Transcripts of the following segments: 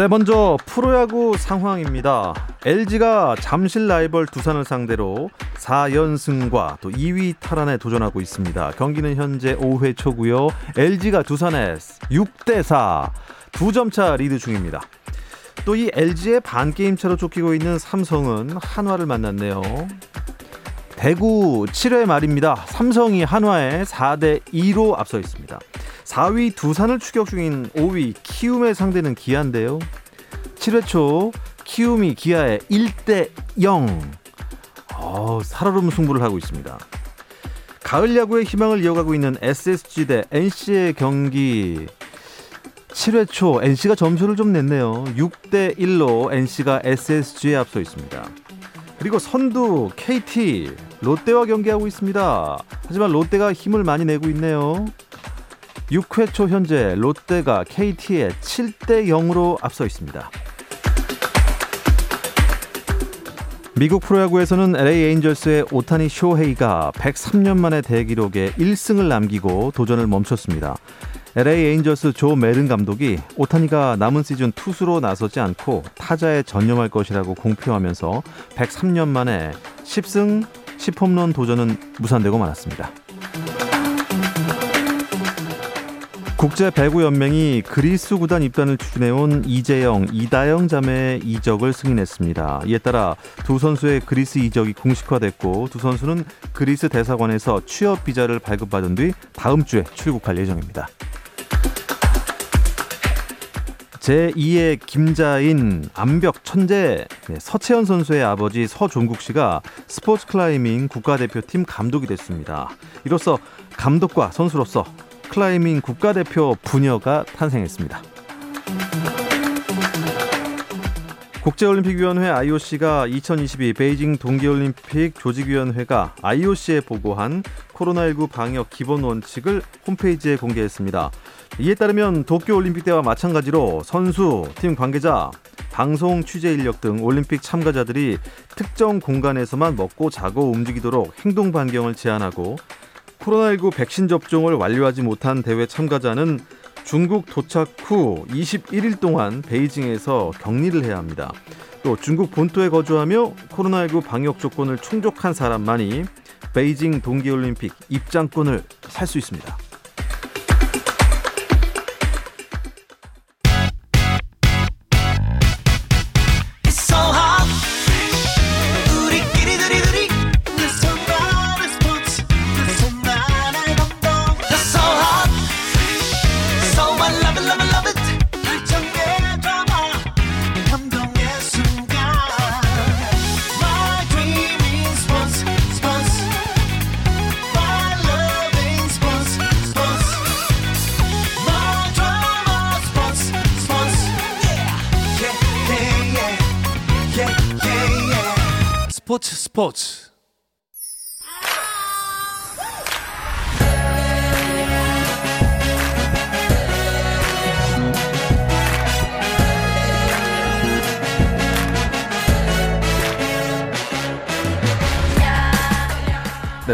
네, 먼저 프로야구 상황입니다. LG가 잠실 라이벌 두산을 상대로 4연승과 또 2위 탈환에 도전하고 있습니다. 경기는 현재 5회 초고요. LG가 두산에 6대 4, 2점 차 리드 중입니다. 또 이 LG의 반게임 차로 쫓기고 있는 삼성은 한화를 만났네요. 대구 7회 말입니다. 삼성이 한화에 4대 2로 앞서 있습니다. 4위 두산을 추격 중인 5위 키움의 상대는 기아인데요. 7회 초 키움이 기아에 1대 0. 어, 살얼음 승부를 하고 있습니다. 가을 야구의 희망을 이어가고 있는 SSG 대 NC의 경기 7회 초 NC가 점수를 좀 냈네요. 6대 1로 NC가 SSG에 앞서 있습니다. 그리고 선두 KT 롯데와 경기하고 있습니다. 하지만 롯데가 힘을 많이 내고 있네요. 6회 초 현재 롯데가 KT에 7대 0으로 앞서 있습니다. 미국 프로야구에서는 LA 에인절스의 오타니 쇼헤이가 103년 만에 대기록에 1승을 남기고 도전을 멈췄습니다. LA 에인절스 조 메른 감독이 오타니가 남은 시즌 투수로 나서지 않고 타자에 전념할 것이라고 공표하면서 103년 만에 10승 10홈런 도전은 무산되고 말았습니다. 국제 배구 연맹이 그리스 구단 입단을 추진해온 이재영, 이다영 자매 이적을 승인했습니다. 이에 따라 두 선수의 그리스 이적이 공식화됐고 두 선수는 그리스 대사관에서 취업 비자를 발급받은 뒤 다음 주에 출국할 예정입니다. 제2의 김자인 암벽 천재 네, 서채연 선수의 아버지 서종국 씨가 스포츠 클라이밍 국가대표팀 감독이 됐습니다. 이로써 감독과 선수로서 클라이밍 국가대표 부녀가 탄생했습니다. 국제올림픽위원회 IOC가 2022 베이징 동계올림픽 조직위원회가 IOC에 보고한 코로나19 방역 기본 원칙을 홈페이지에 공개했습니다. 이에 따르면 도쿄올림픽 때와 마찬가지로 선수, 팀 관계자, 방송 취재 인력 등 올림픽 참가자들이 특정 공간에서만 먹고 자고 움직이도록 행동 반경을 제한하고 코로나19 백신 접종을 완료하지 못한 대회 참가자는 중국 도착 후 21일 동안 베이징에서 격리를 해야 합니다. 또 중국 본토에 거주하며 코로나19 방역 조건을 충족한 사람만이 베이징 동계올림픽 입장권을 살 수 있습니다. 스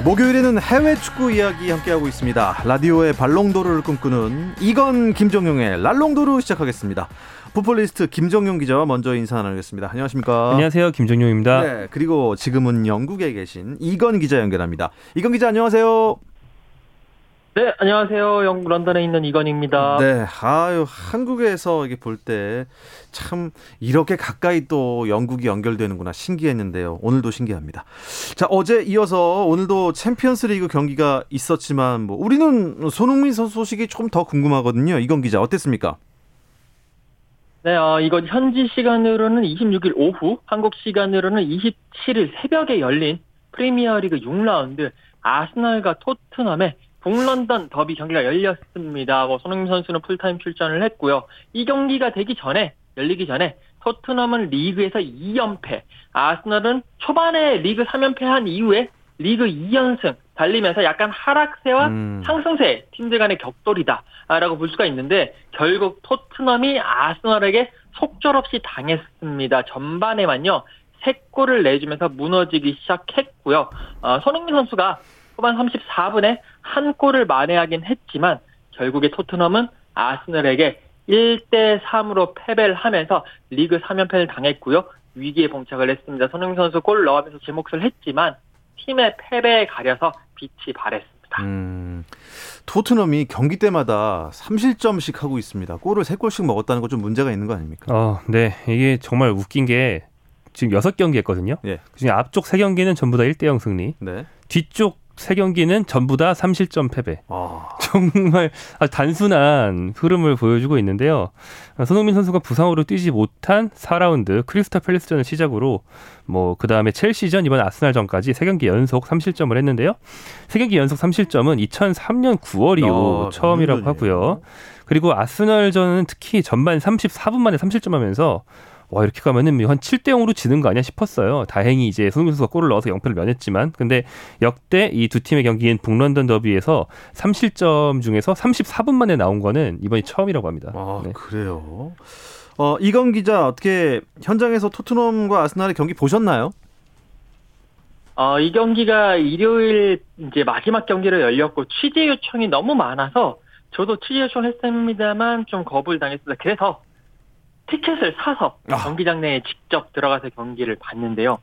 목요일에는 해외 축구 이야기 함께하고 있습니다. 라디오의 발롱도르를 꿈꾸는 이건 김정용의 랄롱도르 시작하겠습니다. 풋볼리스트 김정용 기자와 먼저 인사 나누겠습니다. 안녕하십니까? 안녕하세요. 김정용입니다. 네, 그리고 지금은 영국에 계신 이건 기자 연결합니다. 이건 기자 안녕하세요. 네, 안녕하세요. 영국 런던에 있는 이건입니다. 네, 아유 한국에서 이게 볼 때 참 이렇게 가까이 또 영국이 연결되는구나 신기했는데요. 오늘도 신기합니다. 자, 어제 이어서 오늘도 챔피언스리그 경기가 있었지만 뭐 우리는 손흥민 선수 소식이 조금 더 궁금하거든요. 이건 기자 어땠습니까? 네, 어, 이건 현지 시간으로는 26일 오후, 한국 시간으로는 27일 새벽에 열린 프리미어리그 6라운드 아스날과 토트넘의 북런던 더비 경기가 열렸습니다. 뭐 손흥민 선수는 풀타임 출전을 했고요. 이 경기가 되기 전에 열리기 전에 토트넘은 리그에서 2연패, 아스널은 초반에 리그 3연패한 이후에 리그 2연승 달리면서 약간 하락세와 음. 상승세 팀들 간의 격돌이다라고 볼 수가 있는데 결국 토트넘이 아스널에게 속절없이 당했습니다. 전반에만요. 3골을 내주면서 무너지기 시작했고요. 어, 손흥민 선수가 후반 34분에 한 골을 만회하긴 했지만 결국에 토트넘은 아스널에게 1대 3으로 패배를 하면서 리그 3연패를 당했고요. 위기에 봉착을 했습니다. 손흥민 선수 골을 넣으면서 제 몫을 했지만 팀의 패배에 가려서 빛이 발했습니다. 음, 토트넘이 경기 때마다 3실점씩 하고 있습니다. 골을 3골씩 먹었다는 건좀 문제가 있는 거 아닙니까? 어, 네. 이게 정말 웃긴 게 지금 6경기 했거든요. 예. 그중에 앞쪽 3경기는 전부 다 1대0 승리. 네. 뒤쪽 3경기는 전부 다 3실점 패배. 아, 정말 아주 단순한 흐름을 보여주고 있는데요. 손흥민 선수가 부상으로 뛰지 못한 4라운드 크리스탈 팰리스전을 시작으로 뭐 그 다음에 첼시전 이번 아스날전까지 3경기 연속 3실점을 했는데요. 3경기 연속 3실점은 2003년 9월 이후 아, 처음이라고 하고요. 그리고 아스날전은 특히 전반 34분 만에 3실점하면서 와 이렇게 가면은 한 7대 0으로 지는 거 아니야 싶었어요. 다행히 이제 손흥민 선수가 골을 넣어서 0패를 면했지만 근데 역대 이 두 팀의 경기인 북런던 더비에서 3실점 중에서 34분 만에 나온 거는 이번이 처음이라고 합니다. 아 네. 그래요. 어, 이건 기자 어떻게 현장에서 토트넘과 아스날의 경기 보셨나요? 어, 이 경기가 일요일 이제 마지막 경기로 열렸고 취재 요청이 너무 많아서 저도 취재 요청을 했습니다만 좀 거부를 당했습니다. 그래서 티켓을 사서 아. 경기장 내에 직접 들어가서 경기를 봤는데요.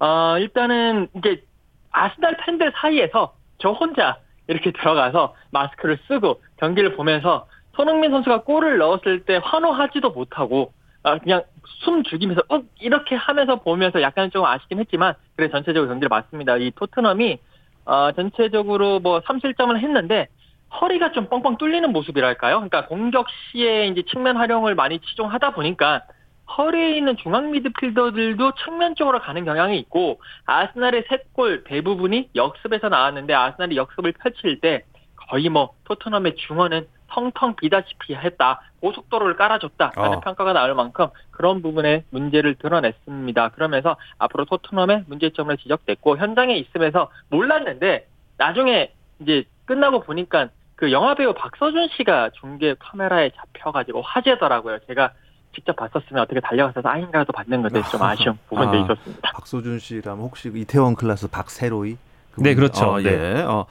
어, 일단은 이제 아스날 팬들 사이에서 저 혼자 이렇게 들어가서 마스크를 쓰고 경기를 보면서 손흥민 선수가 골을 넣었을 때 환호하지도 못하고 아, 그냥 숨 죽이면서 어 이렇게 하면서 보면서 약간 좀 아쉽긴 했지만 그래 전체적으로 경기를 봤습니다. 이 토트넘이 어, 전체적으로 뭐 3실점을 했는데 허리가 좀 뻥뻥 뚫리는 모습이랄까요? 그러니까 공격 시에 이제 측면 활용을 많이 치중하다 보니까 허리에 있는 중앙 미드필더들도 측면 쪽으로 가는 경향이 있고 아스날의 세 골 대부분이 역습에서 나왔는데 아스날이 역습을 펼칠 때 거의 뭐 토트넘의 중원은 텅텅 비다시피 했다. 고속도로를 깔아줬다라는 어. 평가가 나올 만큼 그런 부분에 문제를 드러냈습니다. 그러면서 앞으로 토트넘의 문제점을 지적됐고 현장에 있으면서 몰랐는데 나중에 이제 끝나고 보니까 그 영화 배우 박서준 씨가 중계 카메라에 잡혀가지고 화제더라고요. 제가 직접 봤었으면 어떻게 달려가서 사인이라도 받는 건데 좀 아쉬운 부분도 아. 있었습니다. 박소준 씨라면 혹시 그 이태원 클라스 박세로이? 그분? 네, 그렇죠. 어, 예. 어.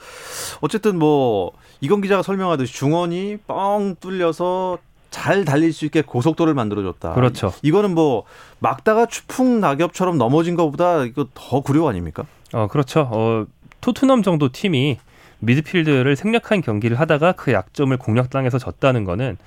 어쨌든 뭐 이건 기자가 설명하듯이 중원이 뻥 뚫려서 잘 달릴 수 있게 고속도로를 만들어줬다. 그렇죠. 이거는 뭐 막다가 추풍 낙엽처럼 넘어진 것보다 이거 더 굴욕 아닙니까? 어, 그렇죠. 어, 토트넘 정도 팀이 미드필드를 생략한 경기를 하다가 그 약점을 공략당해서 졌다는 거는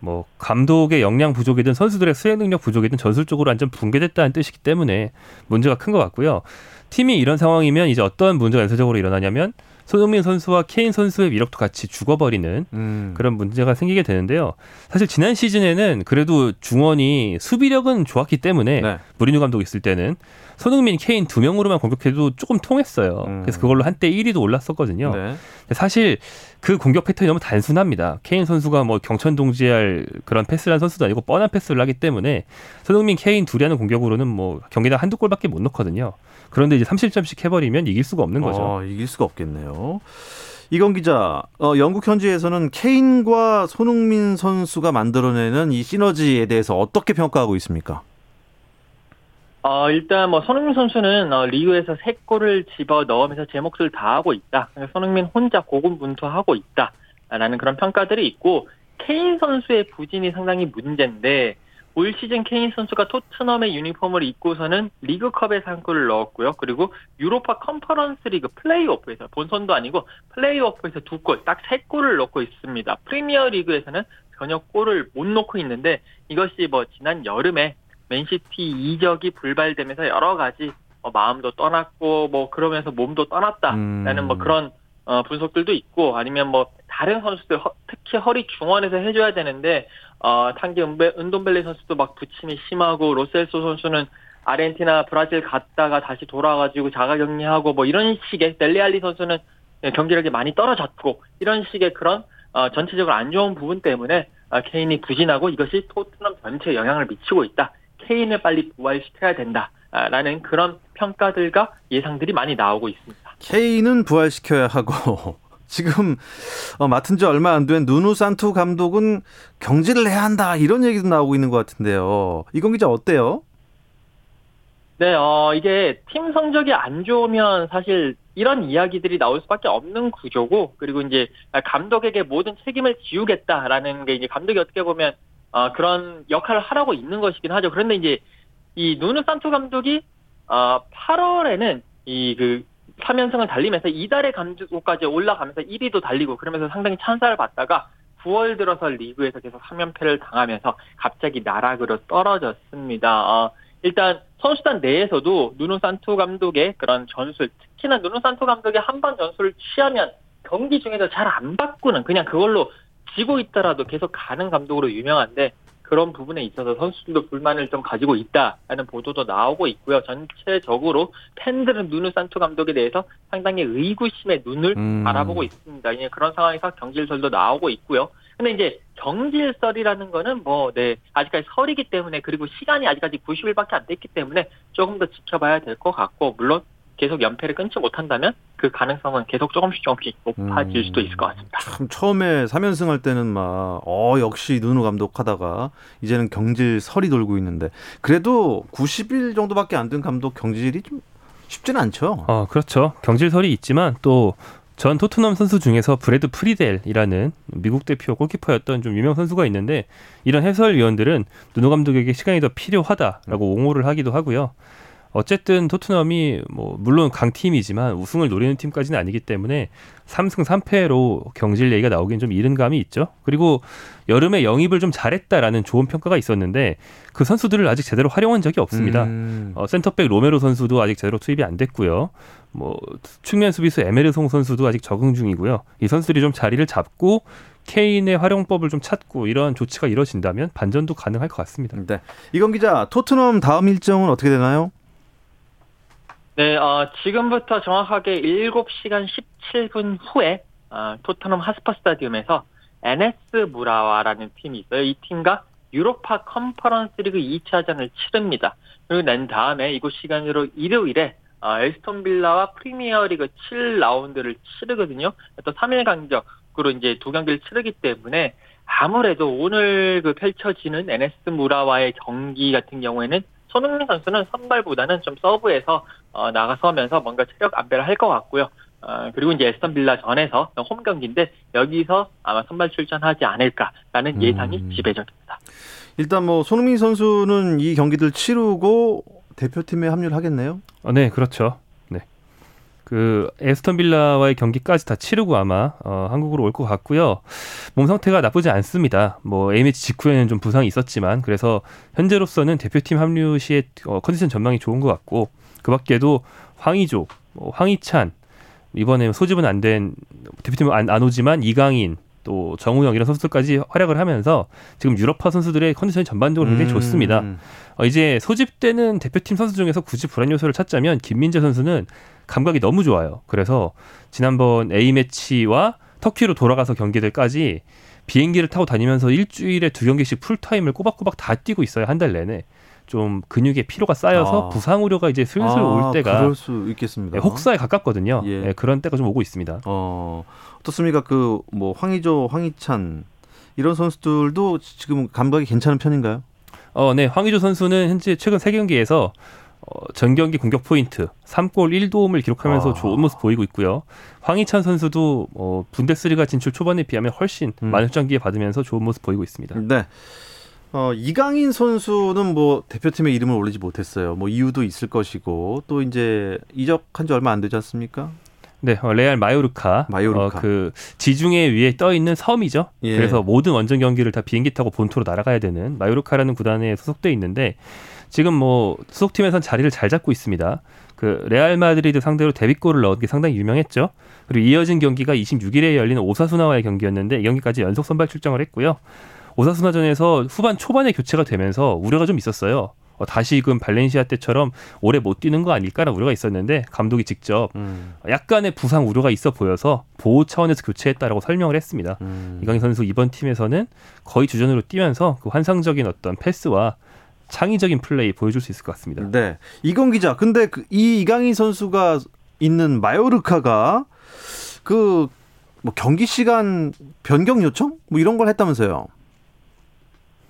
뭐 감독의 역량 부족이든 선수들의 수행 능력 부족이든 전술적으로 완전 붕괴됐다는 뜻이기 때문에 문제가 큰 것 같고요. 팀이 이런 상황이면 이제 어떤 문제가 연쇄적으로 일어나냐면 손흥민 선수와 케인 선수의 위력도 같이 죽어버리는 음. 그런 문제가 생기게 되는데요. 사실 지난 시즌에는 그래도 중원이 수비력은 좋았기 때문에 네. 무리뉴 감독 있을 때는 손흥민, 케인 두 명으로만 공격해도 조금 통했어요. 음. 그래서 그걸로 한때 1위도 올랐었거든요. 네. 사실 그 공격 패턴이 너무 단순합니다. 케인 선수가 뭐 경천 동지할 그런 패스를 한 선수도 아니고 뻔한 패스를 하기 때문에 손흥민, 케인 둘이 하는 공격으로는 뭐 경기당 한두 골밖에 못 넣거든요. 그런데 이제 30점씩 해버리면 이길 수가 없는 거죠. 어, 이길 수가 없겠네요. 이건 기자, 어, 영국 현지에서는 케인과 손흥민 선수가 만들어내는 이 시너지에 대해서 어떻게 평가하고 있습니까? 어, 일단 뭐 손흥민 선수는 어, 리그에서 세 골을 집어 넣으면서 제 몫을 다하고 있다. 손흥민 혼자 고군분투하고 있다 라는 그런 평가들이 있고 케인 선수의 부진이 상당히 문제인데 올 시즌 케인 선수가 토트넘의 유니폼을 입고서는 리그컵에서 한 골을 넣었고요. 그리고 유로파 컨퍼런스 리그 플레이오프에서 본선도 아니고 플레이오프에서 두 골, 딱 세 골을 넣고 있습니다. 프리미어 리그에서는 전혀 골을 못 넣고 있는데 이것이 뭐 지난 여름에 맨시티 이적이 불발되면서 여러 가지 뭐 마음도 떠났고 뭐 그러면서 몸도 떠났다라는 음. 뭐 그런 어, 분석들도 있고 아니면 뭐 다른 선수들 허- 특히 허리 중원에서 해줘야 되는데 어, 은베, 은돈벨리 선수도 막 부침이 심하고 로셀소 선수는 아르헨티나 브라질 갔다가 다시 돌아가지고 자가격리하고 뭐 이런 식의 델리알리 선수는 경기력이 많이 떨어졌고 이런 식의 그런 어, 전체적으로 안 좋은 부분 때문에 어, 케인이 부진하고 이것이 토트넘 전체에 영향을 미치고 있다. 케인을 빨리 부활시켜야 된다 라는 그런 평가들과 예상들이 많이 나오고 있습니다. 케인은 부활시켜야 하고 지금 어, 맡은 지 얼마 안 된 누누 산투 감독은 경질을 해야 한다 이런 얘기도 나오고 있는 것 같은데요. 이건 기자 어때요? 네, 어, 이게 팀 성적이 안 좋으면 사실 이런 이야기들이 나올 수밖에 없는 구조고, 그리고 이제 감독에게 모든 책임을 지우겠다라는 게 이제 감독이 어떻게 보면, 어, 그런 역할을 하라고 있는 것이긴 하죠. 그런데 이제 이 누누 산투 감독이, 어, 8월에는 이 그 3연승을 달리면서 이달의 감독까지 올라가면서 1위도 달리고 그러면서 상당히 찬사를 받다가 9월 들어서 리그에서 계속 3연패를 당하면서 갑자기 나락으로 떨어졌습니다. 어, 일단 선수단 내에서도 누누 산투 감독의 그런 전술, 특히나 누누 산투 감독의 한 번 전술을 취하면 경기 중에서 잘 안 바꾸는 그냥 그걸로 지고 있더라도 계속 가는 감독으로 유명한데 그런 부분에 있어서 선수들도 불만을 좀 가지고 있다라는 보도도 나오고 있고요. 전체적으로 팬들은 누누 산투 감독에 대해서 상당히 의구심의 눈을 음. 바라보고 있습니다. 이제 그런 상황에서 경질설도 나오고 있고요. 근데 이제 경질설이라는 거는 뭐, 네, 아직까지 설이기 때문에 그리고 시간이 아직까지 90일밖에 안 됐기 때문에 조금 더 지켜봐야 될 것 같고, 물론 계속 연패를 끊지 못한다면 그 가능성은 계속 조금씩 조금씩 높아질 음. 수도 있을 것 같습니다. 참 처음에 3연승 할 때는 막 어 역시 누누 감독 하다가 이제는 경질설이 돌고 있는데 그래도 90일 정도밖에 안 된 감독 경질이 좀 쉽지는 않죠. 어, 그렇죠. 경질설이 있지만 또 전 토트넘 선수 중에서 브래드 프리델이라는 미국 대표 골키퍼였던 좀 유명 선수가 있는데 이런 해설위원들은 누누 감독에게 시간이 더 필요하다라고 옹호를 하기도 하고요. 어쨌든 토트넘이 뭐 물론 강팀이지만 우승을 노리는 팀까지는 아니기 때문에 3승 3패로 경질 얘기가 나오긴 좀 이른 감이 있죠. 그리고 여름에 영입을 좀 잘했다라는 좋은 평가가 있었는데 그 선수들을 아직 제대로 활용한 적이 없습니다. 음. 어, 센터백 로메로 선수도 아직 제대로 투입이 안 됐고요. 뭐 측면 수비수 에메르송 선수도 아직 적응 중이고요. 이 선수들이 좀 자리를 잡고 케인의 활용법을 좀 찾고 이런 조치가 이뤄진다면 반전도 가능할 것 같습니다. 네. 이건 기자 토트넘 다음 일정은 어떻게 되나요? 네, 어, 지금부터 정확하게 7시간 17분 후에 어, 토트넘 하스퍼 스타디움에서 NS 무라와라는 팀이 있어요. 이 팀과 유로파 컨퍼런스 리그 2차전을 치릅니다. 그리고 난 다음에 이곳 시간으로 일요일에 어, 에스톤 빌라와 프리미어 리그 7라운드를 치르거든요. 또 3일 강적으로 이제 두 경기를 치르기 때문에 아무래도 오늘 그 펼쳐지는 NS 무라와의 경기 같은 경우에는 손흥민 선수는 선발보다는 좀 서브에서 어, 나가서면서 뭔가 체력 안배를 할 것 같고요. 어, 그리고 이제 에스턴 빌라 전에서 홈 경기인데 여기서 아마 선발 출전하지 않을까라는 예상이 음. 지배적입니다. 일단 뭐 손흥민 선수는 이 경기들 치르고 대표팀에 합류를 하겠네요. 어, 네, 그렇죠. 네. 그 에스턴 빌라와의 경기까지 다 치르고 아마 어, 한국으로 올 것 같고요. 몸 상태가 나쁘지 않습니다. 뭐 A매치 직후에는 좀 부상이 있었지만 그래서 현재로서는 대표팀 합류 시에 어, 컨디션 전망이 좋은 것 같고 그 밖에도 황의조, 뭐 황희찬 이번에 소집은 안 된 대표팀 안, 안 오지만 이강인 또 정우영 이런 선수들까지 활약을 하면서 지금 유럽파 선수들의 컨디션이 전반적으로 굉장히 음. 좋습니다. 어, 이제 소집되는 대표팀 선수 중에서 굳이 불안 요소를 찾자면 김민재 선수는 감각이 너무 좋아요. 그래서 지난번 A 매치와 터키로 돌아가서 경기들까지 비행기를 타고 다니면서 일주일에 두 경기씩 풀타임을 꼬박꼬박 다 뛰고 있어요 한 달 내내. 좀 근육에 피로가 쌓여서 아. 부상 우려가 이제 슬슬 아, 올 때가 그럴 수 있겠습니다. 네, 혹사에 가깝거든요. 예. 네, 그런 때가 좀 오고 있습니다. 어 어떻습니까? 그 뭐 황희조, 황희찬 이런 선수들도 지금 감각이 괜찮은 편인가요? 어, 네. 황의조 선수는 현재 최근 세 경기에서 어, 전 경기 공격 포인트 3골 1도움을 기록하면서 아. 좋은 모습 보이고 있고요. 황희찬 선수도 어, 분데스리가 진출 초반에 비하면 훨씬 음. 많은 기회 받으면서 좋은 모습 보이고 있습니다. 네. 어, 이강인 선수는 뭐 대표팀에 이름을 올리지 못했어요. 뭐 이유도 있을 것이고 또 이제 이적한 지 얼마 안 되지 않습니까? 네, 어, 레알 마요르카, 마요르카. 어, 그 지중해 위에 떠 있는 섬이죠. 예. 그래서 모든 원정 경기를 다 비행기 타고 본토로 날아가야 되는 마요르카라는 구단에 소속돼 있는데 지금 뭐 소속팀에선 자리를 잘 잡고 있습니다. 그 레알 마드리드 상대로 데뷔골을 넣은 게 상당히 유명했죠. 그리고 이어진 경기가 26일에 열리는 오사수나와의 경기였는데 이 경기까지 연속 선발 출장을 했고요. 오사수나전에서 후반 초반에 교체가 되면서 우려가 좀 있었어요. 어, 다시금 발렌시아 때처럼 오래 못 뛰는 거 아닐까라는 우려가 있었는데 감독이 직접 음. 약간의 부상 우려가 있어 보여서 보호 차원에서 교체했다라고 설명을 했습니다. 음. 이강인 선수 이번 팀에서는 거의 주전으로 뛰면서 그 환상적인 어떤 패스와 창의적인 플레이 보여줄 수 있을 것 같습니다. 네. 이건 기자. 근데 그, 이 이강인 선수가 있는 마요르카가 그 뭐 경기 시간 변경 요청 뭐 이런 걸 했다면서요.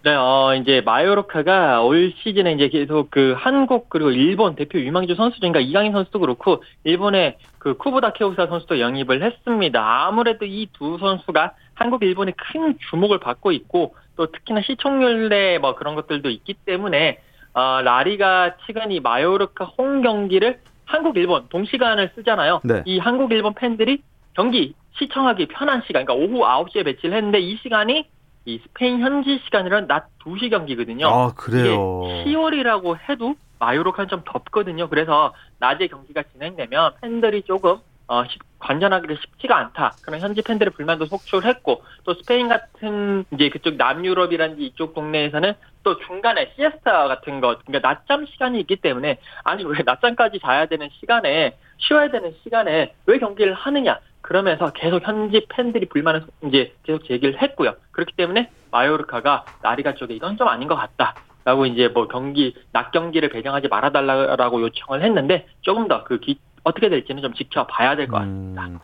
네, 어, 이제 마요르카가 올 시즌에 이제 계속 그 한국 그리고 일본 대표 유망주 선수 중인가 이강인 선수도 그렇고 일본의 그 쿠보다 케오사 선수도 영입을 했습니다. 아무래도 이 두 선수가 한국 일본의 큰 주목을 받고 있고 또 특히나 시청률에 뭐 그런 것들도 있기 때문에 어, 라리가 최근이 마요르카 홈 경기를 한국 일본 동시간을 쓰잖아요. 네. 이 한국 일본 팬들이 경기 시청하기 편한 시간, 그러니까 오후 9시에 배치를 했는데 이 시간이 이 스페인 현지 시간으로는 낮 2시 경기거든요. 아, 그래요. 이게 10월이라고 해도 마요르카는 좀 덥거든요. 그래서 낮에 경기가 진행되면 팬들이 조금 어, 쉽- 관전하기가 쉽지가 않다. 그런 현지 팬들의 불만도 속출했고 또 스페인 같은 이제 그쪽 남유럽이라든지 이쪽 동네에서는 또 중간에 시에스타 같은 것, 그러니까 낮잠 시간이 있기 때문에 아니 왜 낮잠까지 자야 되는 시간에 쉬어야 되는 시간에 왜 경기를 하느냐? 그러면서 계속 현지 팬들이 불만을 이제 계속 제기를 했고요. 그렇기 때문에 마요르카가 나리가 쪽에 이건 좀 아닌 것 같다. 라고 이제 뭐 경기 낮 경기를 배정하지 말아달라고 요청을 했는데 조금 더 그 어떻게 될지는 좀 지켜봐야 될 것 같습니다. 음.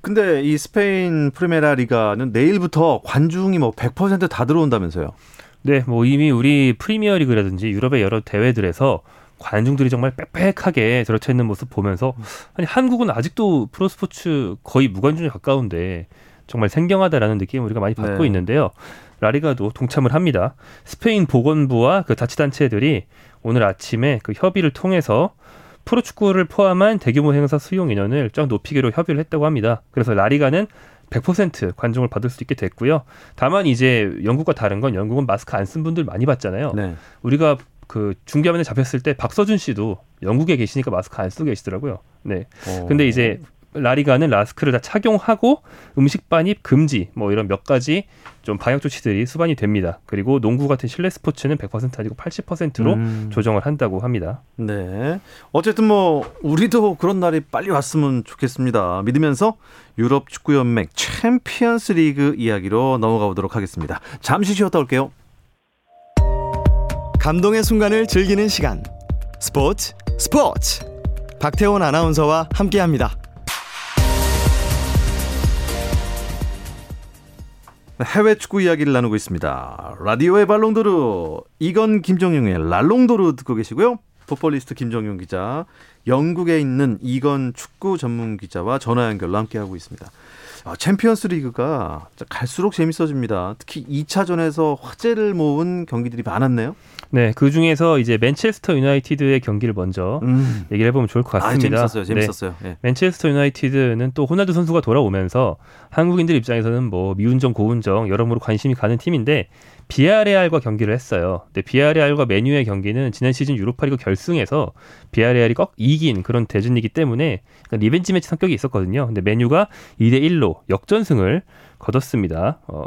근데 이 스페인 프리메라 리가는 내일부터 관중이 뭐 100%다 들어온다면서요. 네, 뭐 이미 우리 프리미어리그라든지 유럽의 여러 대회들에서 관중들이 정말 빽빽하게 들어차 있는 모습 보면서 아니 한국은 아직도 프로스포츠 거의 무관중에 가까운데 정말 생경하다라는 느낌을 우리가 많이 받고 네. 있는데요. 라리가도 동참을 합니다. 스페인 보건부와 그 자치단체들이 오늘 아침에 그 협의를 통해서 프로축구를 포함한 대규모 행사 수용 인원을 쫙 높이기로 협의를 했다고 합니다. 그래서 라리가는 100% 관중을 받을 수 있게 됐고요. 다만 이제 영국과 다른 건 영국은 마스크 안 쓴 분들 많이 봤잖아요. 네. 우리가 그 중계화면에 잡혔을 때 박서준 씨도 영국에 계시니까 마스크 안 쓰고 계시더라고요. 네. 어. 근데 이제 라리가는 마스크를 다 착용하고 음식 반입 금지 뭐 이런 몇 가지 좀 방역 조치들이 수반이 됩니다. 그리고 농구 같은 실내 스포츠는 100% 아니고 80%로 음. 조정을 한다고 합니다. 네. 어쨌든 뭐 우리도 그런 날이 빨리 왔으면 좋겠습니다. 믿으면서 유럽 축구 연맹 챔피언스 리그 이야기로 넘어가 보도록 하겠습니다. 잠시 쉬었다 올게요. 감동의 순간을 즐기는 시간 스포츠 스포츠 박태원 아나운서와 함께 합니다. 해외 축구 이야기를 나누고 있습니다. 라디오의 발롱도르 이건 김정용의 랄롱도르 듣고 계시고요. 풋볼리스트 김정용 기자, 영국에 있는 이건 축구 전문 기자와 전화 연결로 함께하고 있습니다. 아, 챔피언스 리그가 갈수록 재밌어집니다. 특히 2차전에서 화제를 모은 경기들이 많았네요. 네, 그 중에서 이제 맨체스터 유나이티드의 경기를 먼저 음. 얘기를 해보면 좋을 것 아, 같습니다. 재밌었어요. 네. 재밌었어요. 예. 맨체스터 유나이티드는 또 호날두 선수가 돌아오면서 한국인들 입장에서는 뭐 미운정 고운정 여러모로 관심이 가는 팀인데 비아레알과 경기를 했어요. 근데 비아레알과 맨유의 경기는 지난 시즌 유로파리그 결승에서 비아레알이 꼭 이긴 그런 대진이기 때문에 약간 revenge match 성격이 있었거든요. 근데 맨유가 2대 1로 역전승을 거뒀습니다. 어,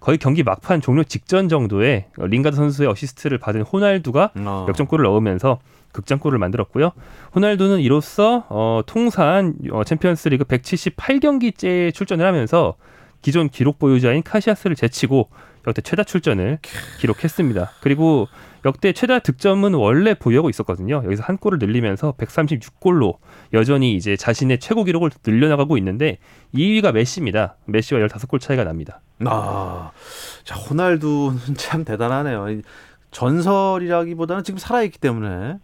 거의 경기 막판 종료 직전 정도에 링가드 선수의 어시스트를 받은 호날두가 어. 역전골을 넣으면서 극장골을 만들었고요. 호날두는 이로써 어, 통산 어, 챔피언스리그 178경기째 출전을 하면서 기존 기록 보유자인 카시아스를 제치고 역대 최다 출전을 기록했습니다. 그리고 역대 최다 득점은 원래 보유하고 있었거든요. 여기서 한 골을 늘리면서 136골로 여전히 이제 자신의 최고 기록을 늘려나가고 있는데 2위가 메시입니다. 메시와 15골 차이가 납니다. 아, 자 호날두는 참 대단하네요. 이 전설이라기보다는 지금 살아있기 때문에,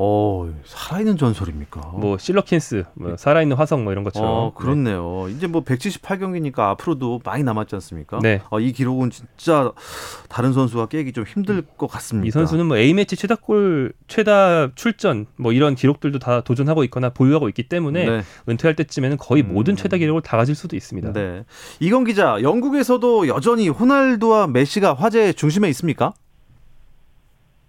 어 살아있는 전설입니까? 뭐 실러킨스, 뭐 살아있는 화성 뭐 이런 것처럼. 어, 그렇네요. 이제 뭐 178경기니까 앞으로도 많이 남았지 않습니까? 네. 어, 이 기록은 진짜 다른 선수가 깨기 좀 힘들 것 같습니다. 이 선수는 뭐 A 매치 최다 골, 최다 출전 뭐 이런 기록들도 다 도전하고 있거나 보유하고 있기 때문에 네. 은퇴할 때쯤에는 거의 음. 모든 최다 기록을 다 가질 수도 있습니다. 네. 이건 기자, 영국에서도 여전히 호날두와 메시가 화제의 중심에 있습니까?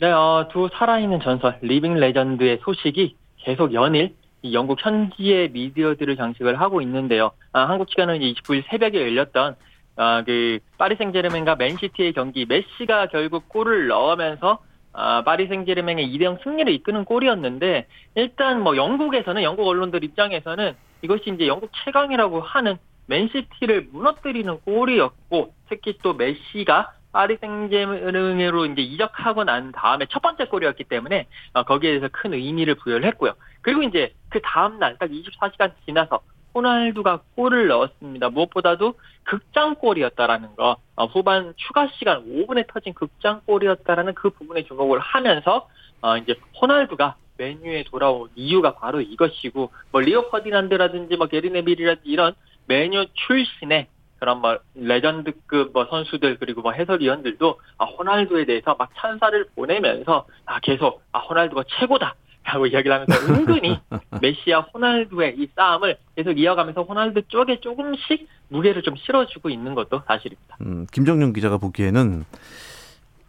네, 어, 두 살아있는 전설, living legend의 소식이 계속 연일 이 영국 현지의 미디어들을 장식을 하고 있는데요. 아, 한국 시간은 29일 새벽에 열렸던 아, 그 파리 생제르맹과 맨시티의 경기 메시가 결국 골을 넣으면서 아, 파리 생제르맹의 2대0 승리를 이끄는 골이었는데 일단 뭐 영국에서는 영국 언론들 입장에서는 이것이 이제 영국 최강이라고 하는 맨시티를 무너뜨리는 골이었고 특히 또 메시가 파리 생제르맹으로 이제 이적하고 난 다음에 첫 번째 골이었기 때문에 어, 거기에 대해서 큰 의미를 부여를 했고요. 그리고 이제 그 다음 날 딱 24시간 지나서 호날두가 골을 넣었습니다. 무엇보다도 극장골이었다라는 거, 어, 후반 추가 시간 5분에 터진 극장골이었다라는 그 부분에 주목을 하면서 어, 이제 호날두가 맨유에 돌아온 이유가 바로 이것이고 뭐 리오 퍼디난드라든지 뭐 게리 네빌이라든지 이런 맨유 출신의 그런 뭐 legend급 뭐 선수들 그리고 뭐 해설위원들도 아 호날두에 대해서 막 찬사를 보내면서 아 계속 아 호날두가 최고다 라고 이야기를 하면서 은근히 메시와 호날두의 이 싸움을 계속 이어가면서 호날두 쪽에 조금씩 무게를 좀 실어주고 있는 것도 사실입니다. 음, 김정용 기자가 보기에는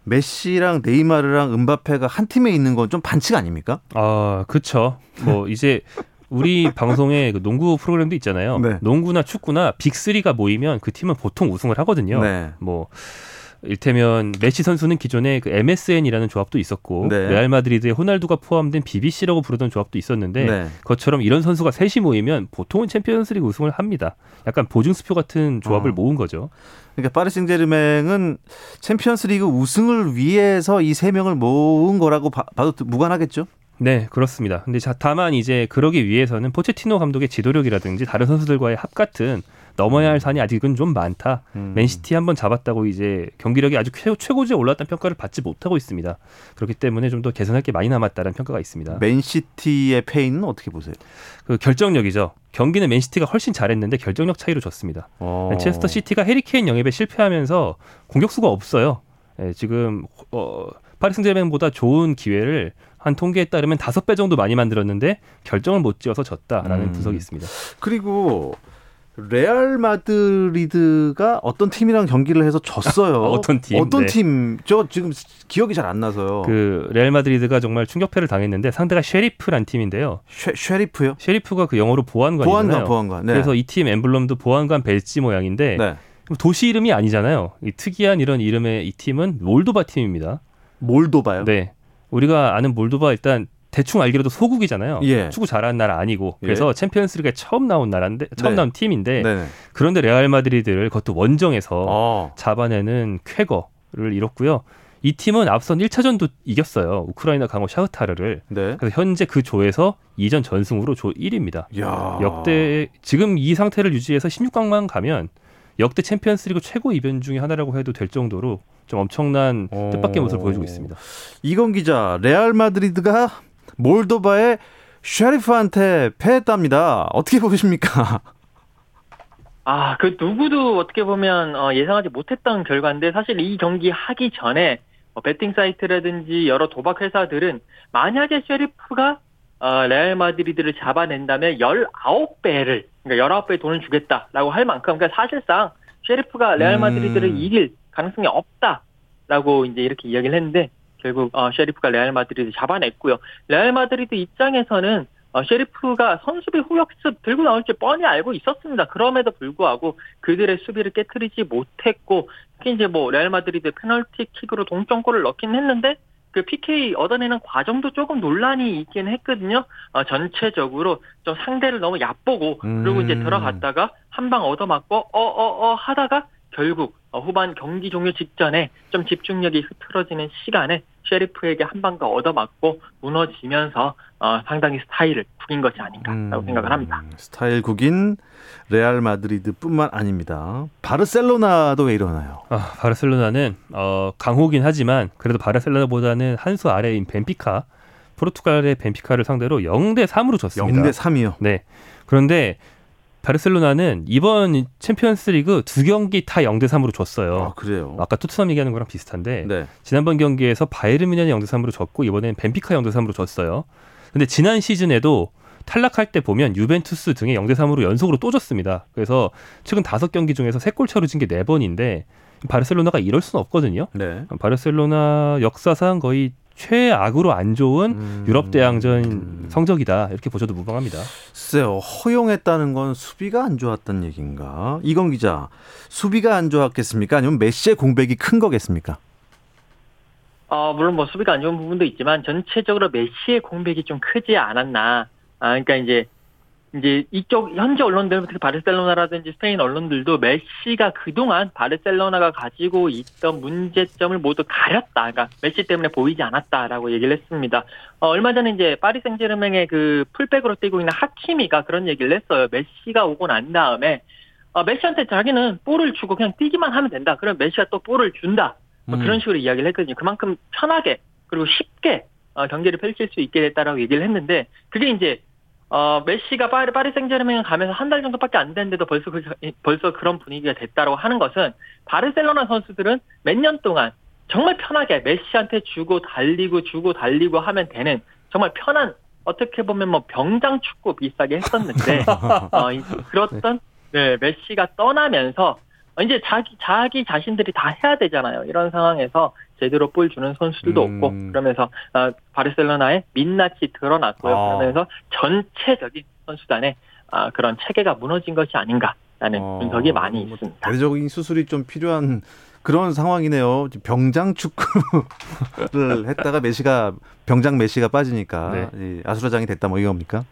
메시랑 네이마르랑 음바페가 한 팀에 있는 건 좀 반칙 아닙니까? 아, 그쵸. 뭐 이제 우리 방송에 그 농구 프로그램도 있잖아요. 네. 농구나 축구나 빅3가 모이면 그 팀은 보통 우승을 하거든요. 네. 뭐 일테면 메시 선수는 기존에 그 MSN이라는 조합도 있었고 네. 레알 마드리드에 호날두가 포함된 BBC라고 부르던 조합도 있었는데 네. 그것처럼 이런 선수가 셋이 모이면 보통은 챔피언스리그 우승을 합니다. 약간 보증수표 같은 조합을 어. 모은 거죠. 그러니까 파리 생제르맹은 챔피언스리그 우승을 위해서 이 세 명을 모은 거라고 봐, 도 무관하겠죠? 네, 그렇습니다. 근데 자, 다만 이제 그러기 위해서는 포체티노 감독의 지도력이라든지 다른 선수들과의 합 같은 넘어야 할 산이 아직은 좀 많다. 음. 맨시티 한번 잡았다고 이제 경기력이 아주 최고, 최고지에 올랐다는 평가를 받지 못하고 있습니다. 그렇기 때문에 좀 더 개선할 게 많이 남았다는 평가가 있습니다. 맨시티의 패인은 어떻게 보세요? 그 결정력이죠. 경기는 맨시티가 훨씬 잘했는데 결정력 차이로 졌습니다. 어. 맨체스터 시티가 해리 케인 영입에 실패하면서 공격수가 없어요. 예, 지금 어, 파리 생제르맹보다 좋은 기회를 한 통계에 따르면 다섯 배 정도 많이 만들었는데 결정을 못 지어서 졌다라는 음. 분석이 있습니다. 그리고 레알 마드리드가 어떤 팀이랑 경기를 해서 졌어요. 어떤 팀? 어떤 네. 팀? 저 지금 기억이 잘 안 나서요. 그 레알 마드리드가 정말 충격패를 당했는데 상대가 쉐리프란 팀인데요. 쉐, 쉐리프요? 쉐리프가 그 영어로 보안관이잖아요. 보안관, 보안관. 네. 그래서 이 팀 엠블럼도 보안관 배지 모양인데 네. 도시 이름이 아니잖아요. 이 특이한 이런 이름의 이 팀은 몰도바 팀입니다. 몰도바요? 네. 우리가 아는 몰도바 일단 대충 알기로도 소국이잖아요. 예. 축구 잘하는 나라 아니고 그래서 챔피언스리그에 처음 나온 나라인데 처음 네. 나온 팀인데 네. 그런데 레알 마드리드를 그것도 원정에서 어. 잡아내는 쾌거를 이뤘고요. 이 팀은 앞선 1차전도 이겼어요. 우크라이나 강호 샤흐타르를. 네. 그래서 현재 그 조에서 2전 전승으로 조 1위입니다. 야. 역대 지금 이 상태를 유지해서 16강만 가면 역대 챔피언스리그 최고 이변 중에 하나라고 해도 될 정도로 좀 엄청난 어. 뜻밖의 모습을 보여주고 있습니다. 이건 기자, 레알 마드리드가 몰도바의 쉐리프한테 패했답니다. 어떻게 보십니까? 아, 그 누구도 어떻게 보면 어, 예상하지 못했던 결과인데 사실 이 경기 하기 전에 뭐 베팅 사이트라든지 여러 도박 회사들은 만약에 쉐리프가 어, 레알 마드리드를 잡아낸다면 19배를 그러니까 19배의 돈을 주겠다라고 할 만큼 그러니까 사실상 쉐리프가 레알 음. 마드리드를 이길 가능성이 없다라고 이제 이렇게 이야기를 했는데 결국 어, 쉐리프가 레알 마드리드 잡아냈고요. 레알 마드리드 입장에서는 어, 쉐리프가 선수비 후역습 들고 나올 줄 뻔히 알고 있었습니다. 그럼에도 불구하고 그들의 수비를 깨뜨리지 못했고 특히 이제 뭐 레알 마드리드 페널티 킥으로 동점골을 넣긴 했는데 그 PK 얻어내는 과정도 조금 논란이 있긴 했거든요. 어, 전체적으로 좀 상대를 너무 얕보고 그리고 이제 음. 들어갔다가 한 방 얻어맞고 어어어 하다가 결국 어, 후반 경기 종료 직전에 좀 집중력이 흐트러지는 시간에 쉐리프에게 한 방 더 얻어맞고 무너지면서 어, 상당히 스타일을 구긴 것이 아닌가라고 음, 생각을 합니다. 스타일 구긴 레알 마드리드뿐만 아닙니다. 바르셀로나도 왜 이러나요? 아, 바르셀로나는 어, 강호긴 하지만 그래도 바르셀로나보다는 한 수 아래인 벤피카 포르투갈의 벤피카를 상대로 0대 3으로 졌습니다. 0대 3이요. 네. 그런데 바르셀로나는 이번 챔피언스리그 두 경기 다 0대 3으로 졌어요. 아, 그래요. 아까 토트넘 얘기하는 거랑 비슷한데 네. 지난번 경기에서 바이에른 뮌헨이 0대 3으로 졌고 이번엔 벤피카 0대 3으로 졌어요. 근데 지난 시즌에도 탈락할 때 보면 유벤투스 등에 0대 3으로 연속으로 또 졌습니다. 그래서 최근 다섯 경기 중에서 세 골 차로 진 게 네 번인데 바르셀로나가 이럴 수는 없거든요. 네. 바르셀로나 역사상 거의 최악으로 안 좋은 음. 유럽 대항전 성적이다 이렇게 보셔도 무방합니다. 글쎄요, 허용했다는 건 수비가 안 좋았던 얘기인가? 이건 기자, 수비가 안 좋았겠습니까? 아니면 메시의 공백이 큰 거겠습니까? 어, 물론 뭐 수비가 안 좋은 부분도 있지만 전체적으로 메시의 공백이 좀 크지 않았나. 아, 그러니까 이제 이제 이쪽 현지 언론들 특히 바르셀로나라든지 스페인 언론들도 메시가 그동안 바르셀로나가 가지고 있던 문제점을 모두 가렸다. 그러니까 메시 때문에 보이지 않았다라고 얘기를 했습니다. 어, 얼마 전에 이제 파리 생제르맹의 그 풀백으로 뛰고 있는 하키미가 그런 얘기를 했어요. 메시가 오고 난 다음에 어, 메시한테 자기는 볼을 주고 그냥 뛰기만 하면 된다. 그럼 메시가 또 볼을 준다. 뭐 음. 그런 식으로 이야기를 했거든요. 그만큼 편하게 그리고 쉽게 어, 경기를 펼칠 수 있게 됐다라고 얘기를 했는데 그게 이제 어, 메시가 파리, 파리 생제르맹 가면서 한 달 정도밖에 안 됐는데도 벌써 그, 벌써 그런 분위기가 됐다라고 하는 것은 바르셀로나 선수들은 몇 년 동안 정말 편하게 메시한테 주고 달리고 주고 달리고 하면 되는 정말 편한 어떻게 보면 뭐 병장 축구 비슷하게 했었는데 어, 이- 그렇던 네, 메시가 떠나면서 어, 이제 자기 자기 자신들이 다 해야 되잖아요. 이런 상황에서 제대로 볼 주는 선수들도 음. 없고 그러면서 어, 바르셀로나의 민낯이 드러났고요. 아. 그러면서 전체적인 선수단의 아, 그런 체계가 무너진 것이 아닌가라는 어, 분석이 많이 뭐 있습니다. 대대적인 수술이 좀 필요한 그런 상황이네요. 병장 축구를 했다가 메시가 병장 메시가 빠지니까 네. 이 아수라장이 됐다 뭐 이겁니까?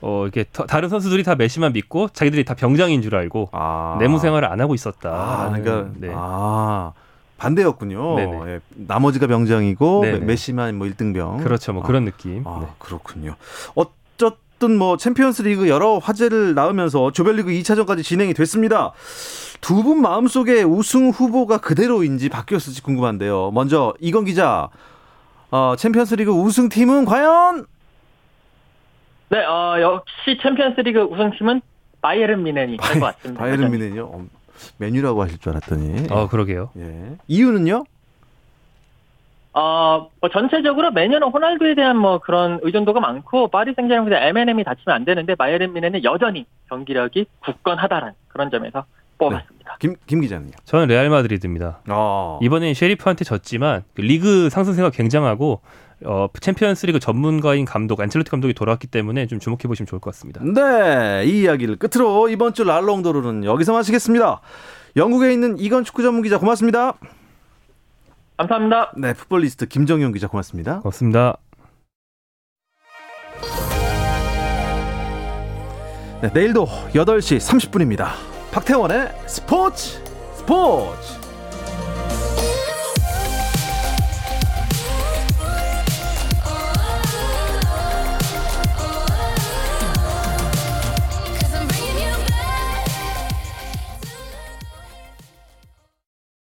어, 이게 더- 다른 선수들이 다 메시만 믿고 자기들이 다 병장인 줄 알고 아. 내무 생활을 안 하고 있었다. 아, 그러니까 네. 아. 반대였군요. 네네. 예, 나머지가 병장이고 네네. 메- 메시만 뭐 1등병. 그렇죠. 뭐 아. 그런 느낌. 아, 네. 그렇군요. 어쨌든 뭐 챔피언스리그 여러 화제를 낳으면서 조별리그 2차전까지 진행이 됐습니다. 두 분 마음속에 우승 후보가 그대로인지 바뀌었을지 궁금한데요. 먼저 이건 기자, 어, 챔피언스리그 우승팀은 과연 네, 어, 역시 챔피언스리그 우승팀은 바이에른 뮌헨이 될 것 같습니다. 바이에른 뮌헨이요? 어, 맨유라고 하실 줄 알았더니. 어, 그러게요. 예. 이유는요? 어, 뭐 전체적으로 맨유는 호날두에 대한 뭐 그런 의존도가 많고 파리 생제르맹 MNM이 다치면 안 되는데 바이에른 뮌헨은 여전히 경기력이 굳건하다는 그런 점에서 뽑았습니다. 김, 김 기자는요? 저는 레알 마드리드입니다. 아. 이번엔 쉐리프한테 졌지만 그 리그 상승세가 굉장하고 어, 챔피언스리그 전문가인 감독 안첼로티 감독이 돌아왔기 때문에 좀 주목해 보시면 좋을 것 같습니다. 네, 이 이야기를 끝으로 이번 주 랄롱도르는 여기서 마치겠습니다. 영국에 있는 이건 축구 전문 기자 고맙습니다. 감사합니다. 네, 풋볼리스트 김정용 기자 고맙습니다. 고맙습니다. 네, 내일도 8시 30분입니다. 박태원의 스포츠 스포츠